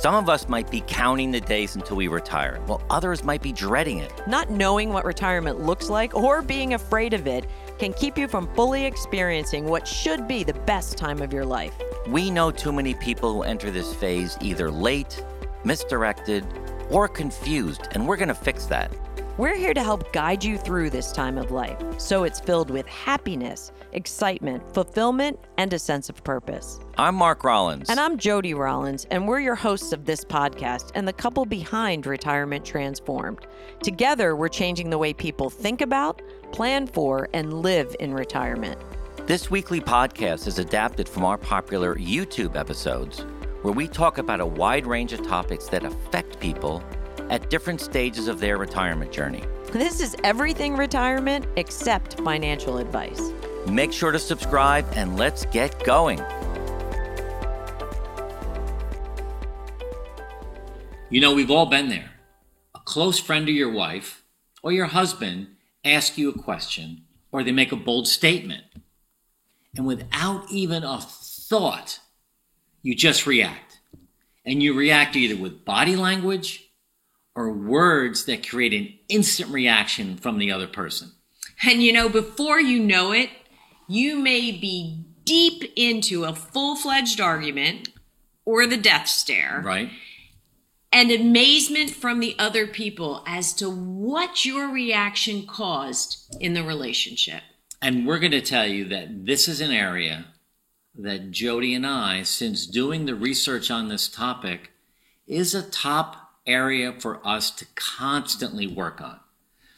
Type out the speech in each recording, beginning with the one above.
Some of us might be counting the days until we retire, while others might be dreading it. Not knowing what retirement looks like or being afraid of it can keep you from fully experiencing what should be the best time of your life. We know too many people who enter this phase either late, misdirected, or confused, and we're going to fix that. We're here to help guide you through this time of life so it's filled with happiness, excitement, fulfillment, and a sense of purpose. I'm Mark Rollins. And I'm Jody Rollins, and we're your hosts of this podcast and the couple behind Retirement Transformed. Together, we're changing the way people think about, plan for, and live in retirement. This weekly podcast is adapted from our popular YouTube episodes, where we talk about a wide range of topics that affect people at different stages of their retirement journey. This is everything retirement except financial advice. Make sure to subscribe and let's get going. You know, we've all been there. A close friend of your wife or your husband ask you a question or they make a bold statement. And without even a thought, you just react. And you react either with body language or words that create an instant reaction from the other person. And you know, before you know it, you may be deep into a full fledged argument or the death stare. Right? And amazement from the other people as to what your reaction caused in the relationship. And we're going to tell you that this is an area that Jody and I, since doing the research on this topic, is a top area for us to constantly work on.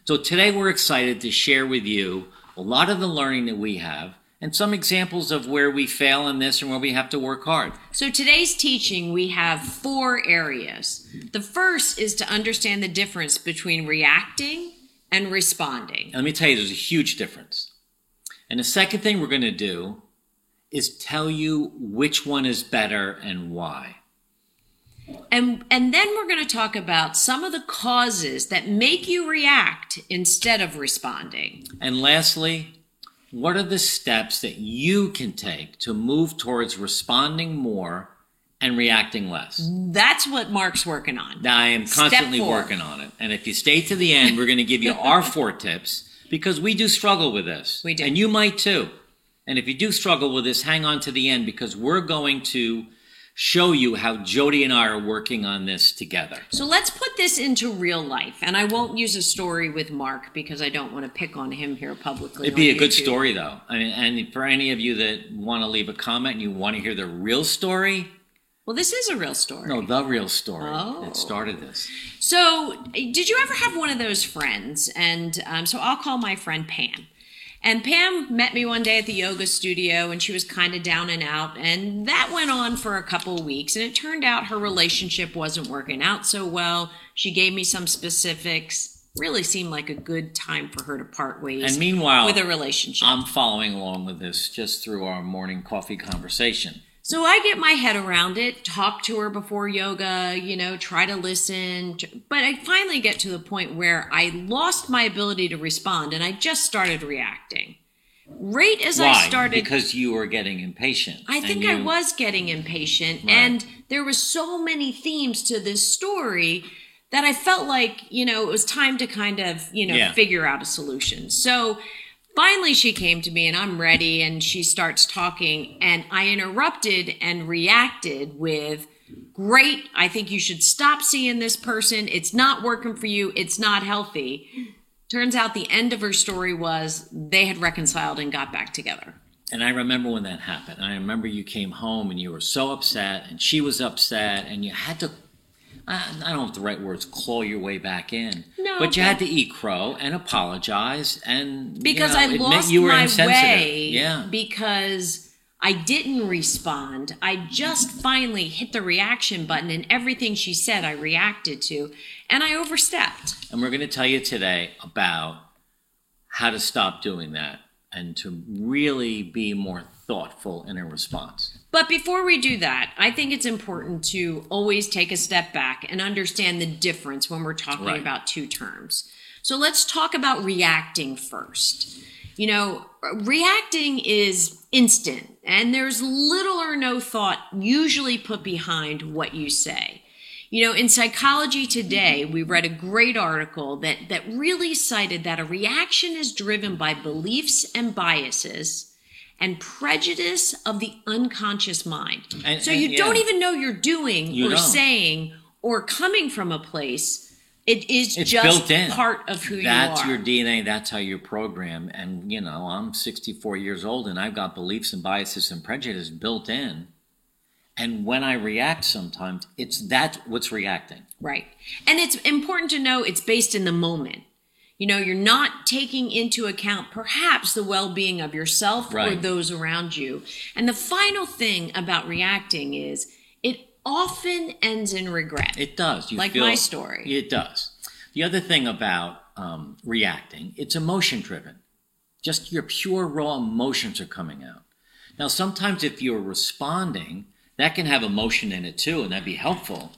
So today we're excited to share with you a lot of the learning that we have and some examples of where we fail in this and where we have to work hard. So today's teaching, we have four areas. The first is to understand the difference between reacting and responding. And let me tell you, there's a huge difference. And the second thing we're going to do is tell you which one is better and why. And and then we're going to talk about some of the causes that make you react instead of responding. And lastly, what are the steps that you can take to move towards responding more and reacting less? That's what Mark's working on. I am constantly working on it. And if you stay to the end, we're going to give you our four tips because we do struggle with this. We do. And you might too. And if you do struggle with this, hang on to the end because we're going to show you how Jody and I are working on this together. So let's put this into real life. And I won't use a story with Mark because I don't want to pick on him here publicly. It'd be a on good story, though. I mean, and for any of you that want to leave a comment and you want to hear the real story, Well, this is a real story. no, the real story Oh. that started this. So, did you ever have one of those friends? And um, so I'll call my friend Pam. And Pam met me one day at the yoga studio and she was kind of down and out. And that went on for a couple of weeks. And it turned out her relationship wasn't working out so well. She gave me some specifics. Really seemed like a good time for her to part ways And meanwhile, with a relationship. I'm following along with this just through our morning coffee conversation. So I get my head around it, talk to her before yoga, you know, try to listen. But I finally get to the point where I lost my ability to respond and I just started reacting. Right as Why? I started. because you were getting impatient. I think I was getting impatient. Right. And there was so many themes to this story that I felt like, you know, it was time to kind of, you know, Yeah. figure out a solution. So finally she came to me and I'm ready and she starts talking and I interrupted and reacted with great, I think you should stop seeing this person. It's not working for you. It's not healthy. Turns out the end of her story was they had reconciled and got back together. And I remember when that happened. I remember you came home and you were so upset, and she was upset, and you had to. I I don't know if the right words claw your way back in, No, but you but- had to eat crow and apologize, and you because know, I lost you were my insensitive. way Yeah, because I didn't respond. I just finally hit the reaction button and everything she said I reacted to and I overstepped. and we're going to tell you today about how to stop doing that and to really be more thoughtful in a response. But before we do that, I think it's important to always take a step back and understand the difference when we're talking Right. about two terms. So let's talk about reacting first. You know, reacting is instant and there's little or no thought usually put behind what you say. You know, in Psychology Today, we read a great article that, that really cited that a reaction is driven by beliefs and biases and prejudice of the unconscious mind. And- so and, you yeah. don't even know you're doing You or don't. saying or coming from a place. It is It's just built in. part of who that's you are. That's your DNA. That's how you're programmed. And you know, I'm 64 years old, and I've got beliefs and biases and prejudice built in. And when I react, sometimes it's that's what's reacting. Right. And it's important to know it's based in the moment. You know, you're not taking into account perhaps the well being of yourself or those around you. And the final thing about reacting is it often ends in regret. It does. You Like feel, my story. It does. The other thing about um, reacting, it's emotion driven. Just your pure raw emotions are coming out. Now, sometimes if you're responding, that can have emotion in it too, and that'd be helpful.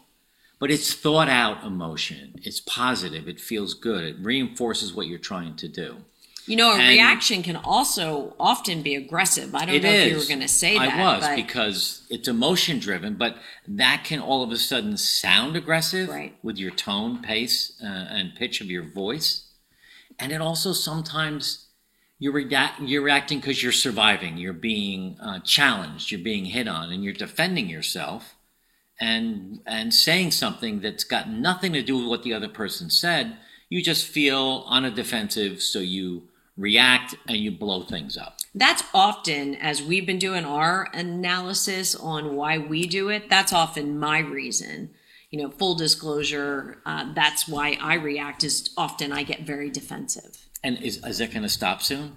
But it's thought out emotion. It's positive. It feels good. It reinforces what you're trying to do. you know, a and- reaction can also often be aggressive. I don't know if you were going to say that. I was but because it's emotion driven, but that can all of a sudden sound aggressive Right. with your tone, pace, uh, and pitch of your voice, and it also sometimes you're react- you're reacting because you're surviving, you're being uh, challenged, you're being hit on, and you're defending yourself, and and saying something that's got nothing to do with what the other person said. You just feel on a defensive, so you react and you blow things up. That's often, as we've been doing our analysis on why we do it, that's often my reason. You know, full disclosure, uh, that's why I react, is often I get very defensive. And is, is it going to stop soon?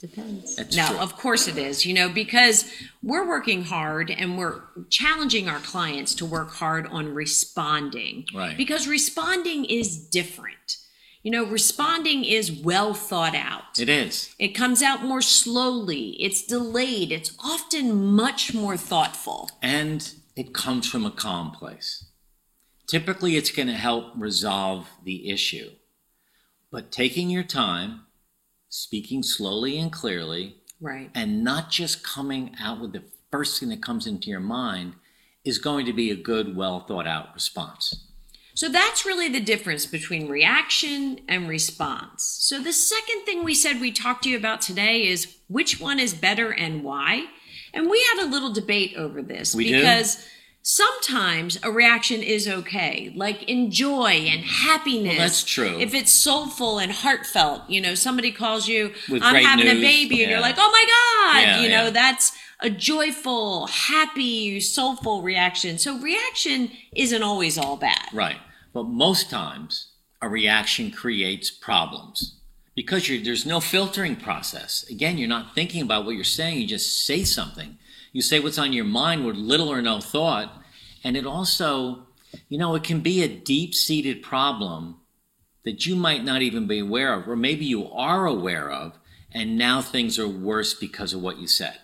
Depends. That's no, true. of course it is, you know, because we're working hard and we're challenging our clients to work hard on responding. Right. Because responding is different. You know, responding is well thought out. It is. It comes out more slowly. It's delayed. It's often much more thoughtful. And it comes from a calm place. Typically, it's going to help resolve the issue. But taking your time, speaking slowly and clearly, Right. and not just coming out with the first thing that comes into your mind is going to be a good, well thought out response. So that's really the difference between reaction and response. So the second thing we said we talked to you about today is which one is better and why. And we had a little debate over this We do? Sometimes a reaction is okay, like in joy and mm. happiness. Well, that's true. If it's soulful and heartfelt, you know, somebody calls you, With I'm having a news, baby, and you're like, oh my God, Yeah, you know, yeah. that's a joyful, happy, soulful reaction. So reaction isn't always all bad. Right. But most times, a reaction creates problems because you're, there's no filtering process. Again, you're not thinking about what you're saying, you just say something. You say what's on your mind with little or no thought. And it also, you know, it can be a deep seated problem that you might not even be aware of, or maybe you are aware of, and now things are worse because of what you said.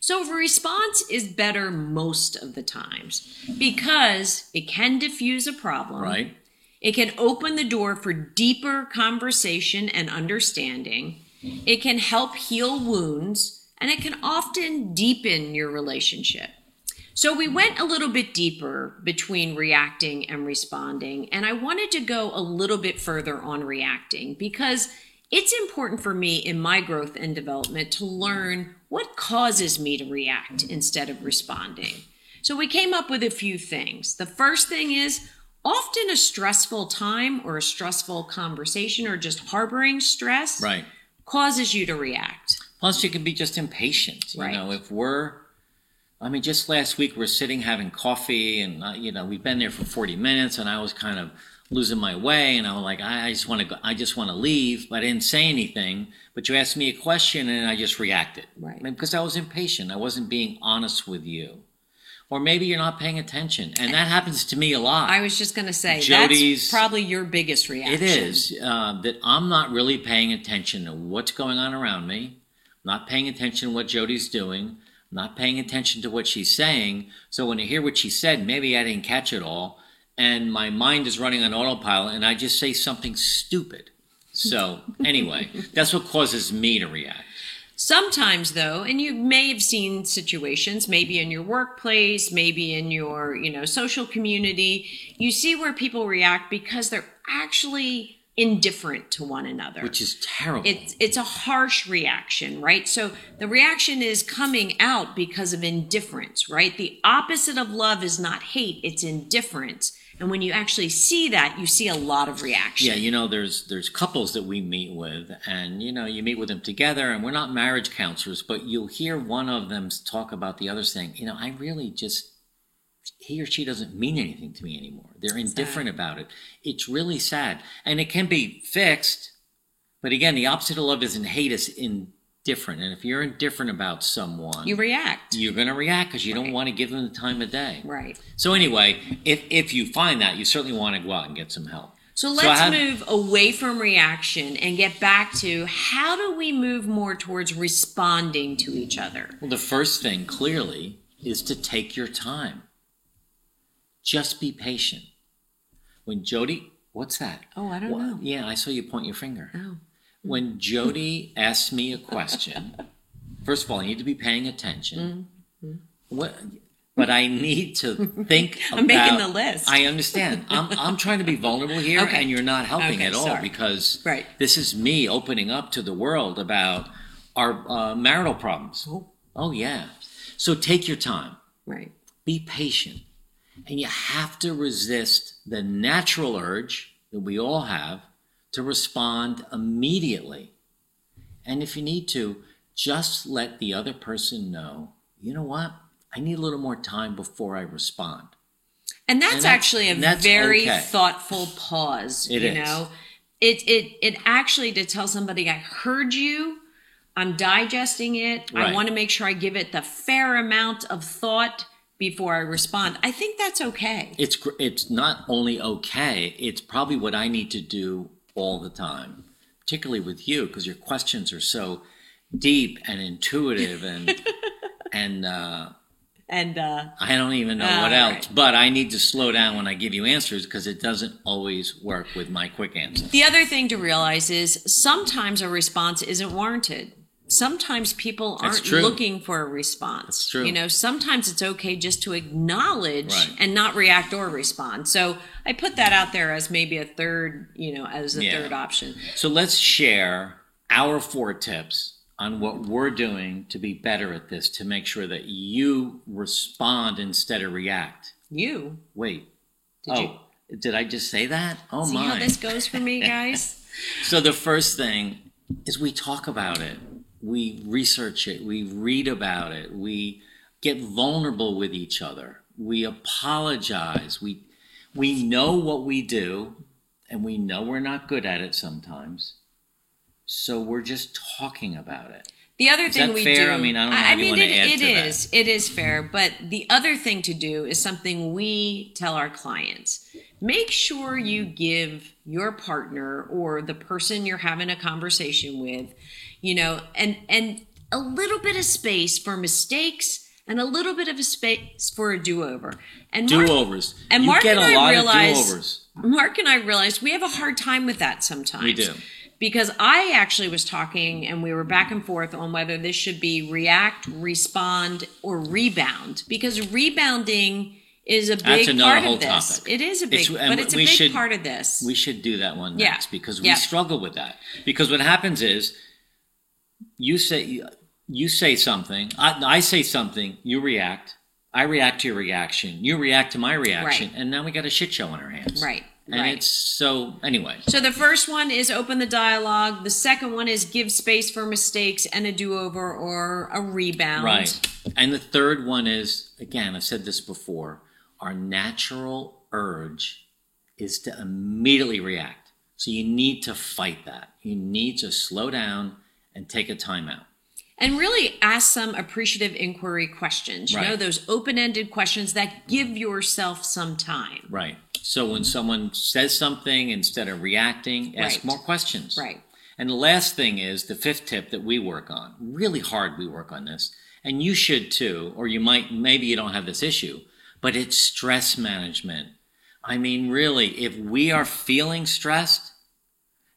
So a response is better most of the times because it can diffuse a problem. Right? It can open the door for deeper conversation and understanding. It can help heal wounds and it can often deepen your relationship. So we went a little bit deeper between reacting and responding, and I wanted to go a little bit further on reacting because it's important for me in my growth and development to learn what causes me to react instead of responding. So we came up with a few things. The first thing is often a stressful time or a stressful conversation or just harboring stress Right. causes you to react. Plus, you can be just impatient. You Right. know, if we're, I mean, just last week we are sitting having coffee, and uh, you know, we've been there for forty minutes, and I was kind of losing my way, and I was like, I, I just want to, go, I just want to leave, but I didn't say anything. But you asked me a question, and I just reacted, Right. Because I was impatient. I wasn't being honest with you, or maybe you're not paying attention, and that happens to me a lot. I was just going to say Jody's- that's probably your biggest reaction. It is uh, that I'm not really paying attention to what's going on around me. Not paying attention to what Jody's doing. Not paying attention to what she's saying. So when I hear what she said, maybe I didn't catch it all, and my mind is running on autopilot, and I just say something stupid. So anyway, that's what causes me to react. Sometimes though, and you may have seen situations, maybe in your workplace, maybe in your, you know, social community, you see where people react because they're actually indifferent to one another. Which is terrible. it's it's a harsh reaction, right? So the reaction is coming out because of indifference, right? The opposite of love is not hate, it's indifference. And when you actually see that, you see a lot of reaction. Yeah, you know, there's there's couples that we meet with, and you know, you meet with them together, and we're not marriage counselors, but you'll hear one of them talk about the other saying, you know, I really just he or she doesn't mean anything to me anymore. They're indifferent about it. It's really sad, and it can be fixed. But again, the opposite of love isn't hate; it's indifferent. And if you're indifferent about someone, You react. you're going to react because you don't want to give them the time of day. right. So anyway, if if you find that, you certainly want to go out and get some help. So let's have- move away from reaction and get back to how do we move more towards responding to each other? Well, the first thing clearly is to take your time. Just be patient. When Jody, what's that? Oh, I don't Wha- know. Yeah, I saw you point your finger. Oh. When Jody asks me a question, first of all, I need to be paying attention. What? But I need to think Mm-hmm. I'm making the list. I understand. I'm, I'm trying to be vulnerable here, Okay. and you're not helping Okay, at all sorry. because Right. this is me opening up to the world about our uh, marital problems. Oh, yeah. So take your time, Right. be patient, and you have to resist the natural urge that we all have to respond immediately. And if you need to, just let the other person know, you know what? I need a little more time before I respond. And that's, And that's- actually a that's very okay. thoughtful pause. It you is. know, it it it actually to tell somebody I heard you, I'm digesting it. I want to make sure I give it the fair amount of thought before I respond. I think that's okay. It's it's not only okay, it's probably what I need to do all the time, particularly with you because your questions are so deep and intuitive and and uh, And uh, I don't even know All what else. right. But I need to slow down when I give you answers because it doesn't always work with my quick answer. the other thing to realize is sometimes a response isn't warranted. Sometimes people aren't looking for a response. You know, sometimes it's okay just to acknowledge Right. and not react or respond. So I put that out there as maybe a third, you know, as a Yeah. third option. So let's share our four tips on what we're doing to be better at this to make sure that you respond instead of react. You Wait. Did oh, did I just say that? Oh see my. how this goes for me, guys? So the first thing is we talk about it, we research it, we read about it, we get vulnerable with each other, we apologize, we we know what we do, and we know we're not good at it sometimes. So we're just talking about it. The other thing that we fair? do, I mean, I don't know you mean, it, it to that. is, it is fair. But the other thing to do is something we tell our clients: make sure you give your partner or the person you're having a conversation with, you know, and and a little bit of space for mistakes and a little bit of a space for a do-over. And Mark- Do overs. and you Mark get and a I lot realize- of do overs. Mark and I realized we have a hard time with that sometimes. We do. Because I actually was talking and we were back and forth on whether this should be react, respond, or rebound. Because rebounding is a That's big another part of this. topic. It is a big, It's- but it's a we big should- part of this. We should do that one Yeah. next because we Yeah. struggle with that. Because what happens is you say you say something, I, I say something, you react, I react to your reaction, you react to my reaction, Right. and now we got a shit show on our hands. Right, And right. it's so anyway. So the first one is open the dialogue. The second one is give space for mistakes and a do-over or a rebound. Right. And the third one is again, I've said this before, our natural urge is to immediately react. So you need to fight that. You need to slow down and take a timeout. And really ask some appreciative inquiry questions. You know, those open-ended questions that give yourself some time. Right. So when someone says something, instead of reacting, ask Right. more questions. Right. And the last thing is the fifth tip that we work on. Really hard we work on this. And you should too, or you might, maybe you don't have this issue, but it's stress management. I mean, really, if we are feeling stressed,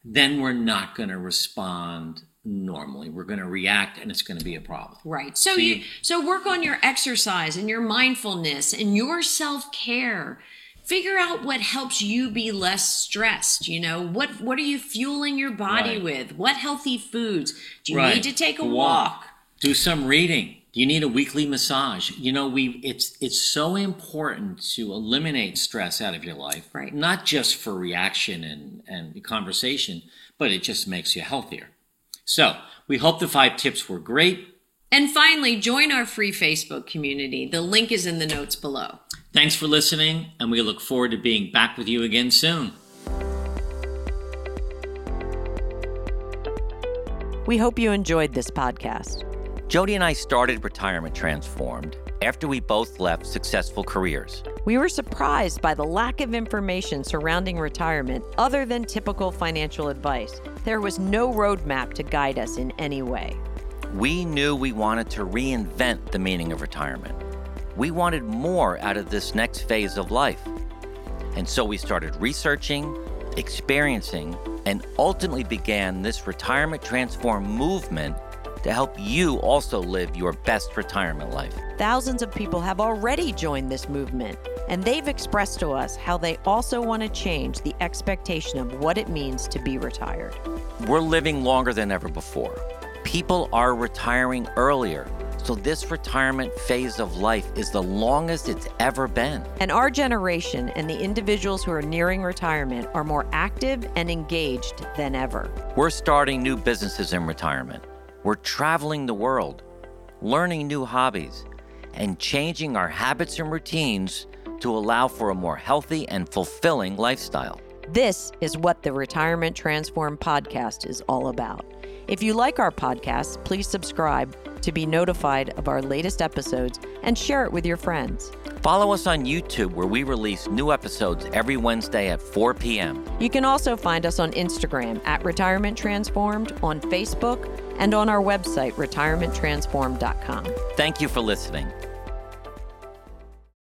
then we're not going to respond normally. We're going to react and it's going to be a problem. Right. So, you- so work on your exercise and your mindfulness and your self-care. Figure out what helps you be less stressed, you know? What what are you fueling your body Right. with? What healthy foods? Do you Right. need to take a Walk. walk? Do some reading. Do you need a weekly massage? You know, we it's it's so important to eliminate stress out of your life. Right. Not just for reaction and, and conversation, but it just makes you healthier. So we hope the five tips were great. And finally, join our free Facebook community. The link is in the notes below. Thanks for listening, and we look forward to being back with you again soon. We hope you enjoyed this podcast. Jody and I started Retirement Transformed after we both left successful careers. We were surprised by the lack of information surrounding retirement other than typical financial advice. There was no roadmap to guide us in any way. We knew we wanted to reinvent the meaning of retirement. We wanted more out of this next phase of life. And so we started researching, experiencing, and ultimately began this Retirement Transform movement to help you also live your best retirement life. Thousands of people have already joined this movement, and they've expressed to us how they also want to change the expectation of what it means to be retired. We're living longer than ever before. People are retiring earlier. So, this retirement phase of life is the longest it's ever been. And our generation and the individuals who are nearing retirement are more active and engaged than ever. We're starting new businesses in retirement. We're traveling the world, learning new hobbies, and changing our habits and routines to allow for a more healthy and fulfilling lifestyle. This is what the Retirement Transform podcast is all about. If you like our podcast, please subscribe to be notified of our latest episodes and share it with your friends. Follow us on YouTube where we release new episodes every Wednesday at 4 p.m. You can also find us on Instagram at Retirement Transformed, on Facebook, and on our website, retirementtransformed.com. Thank you for listening.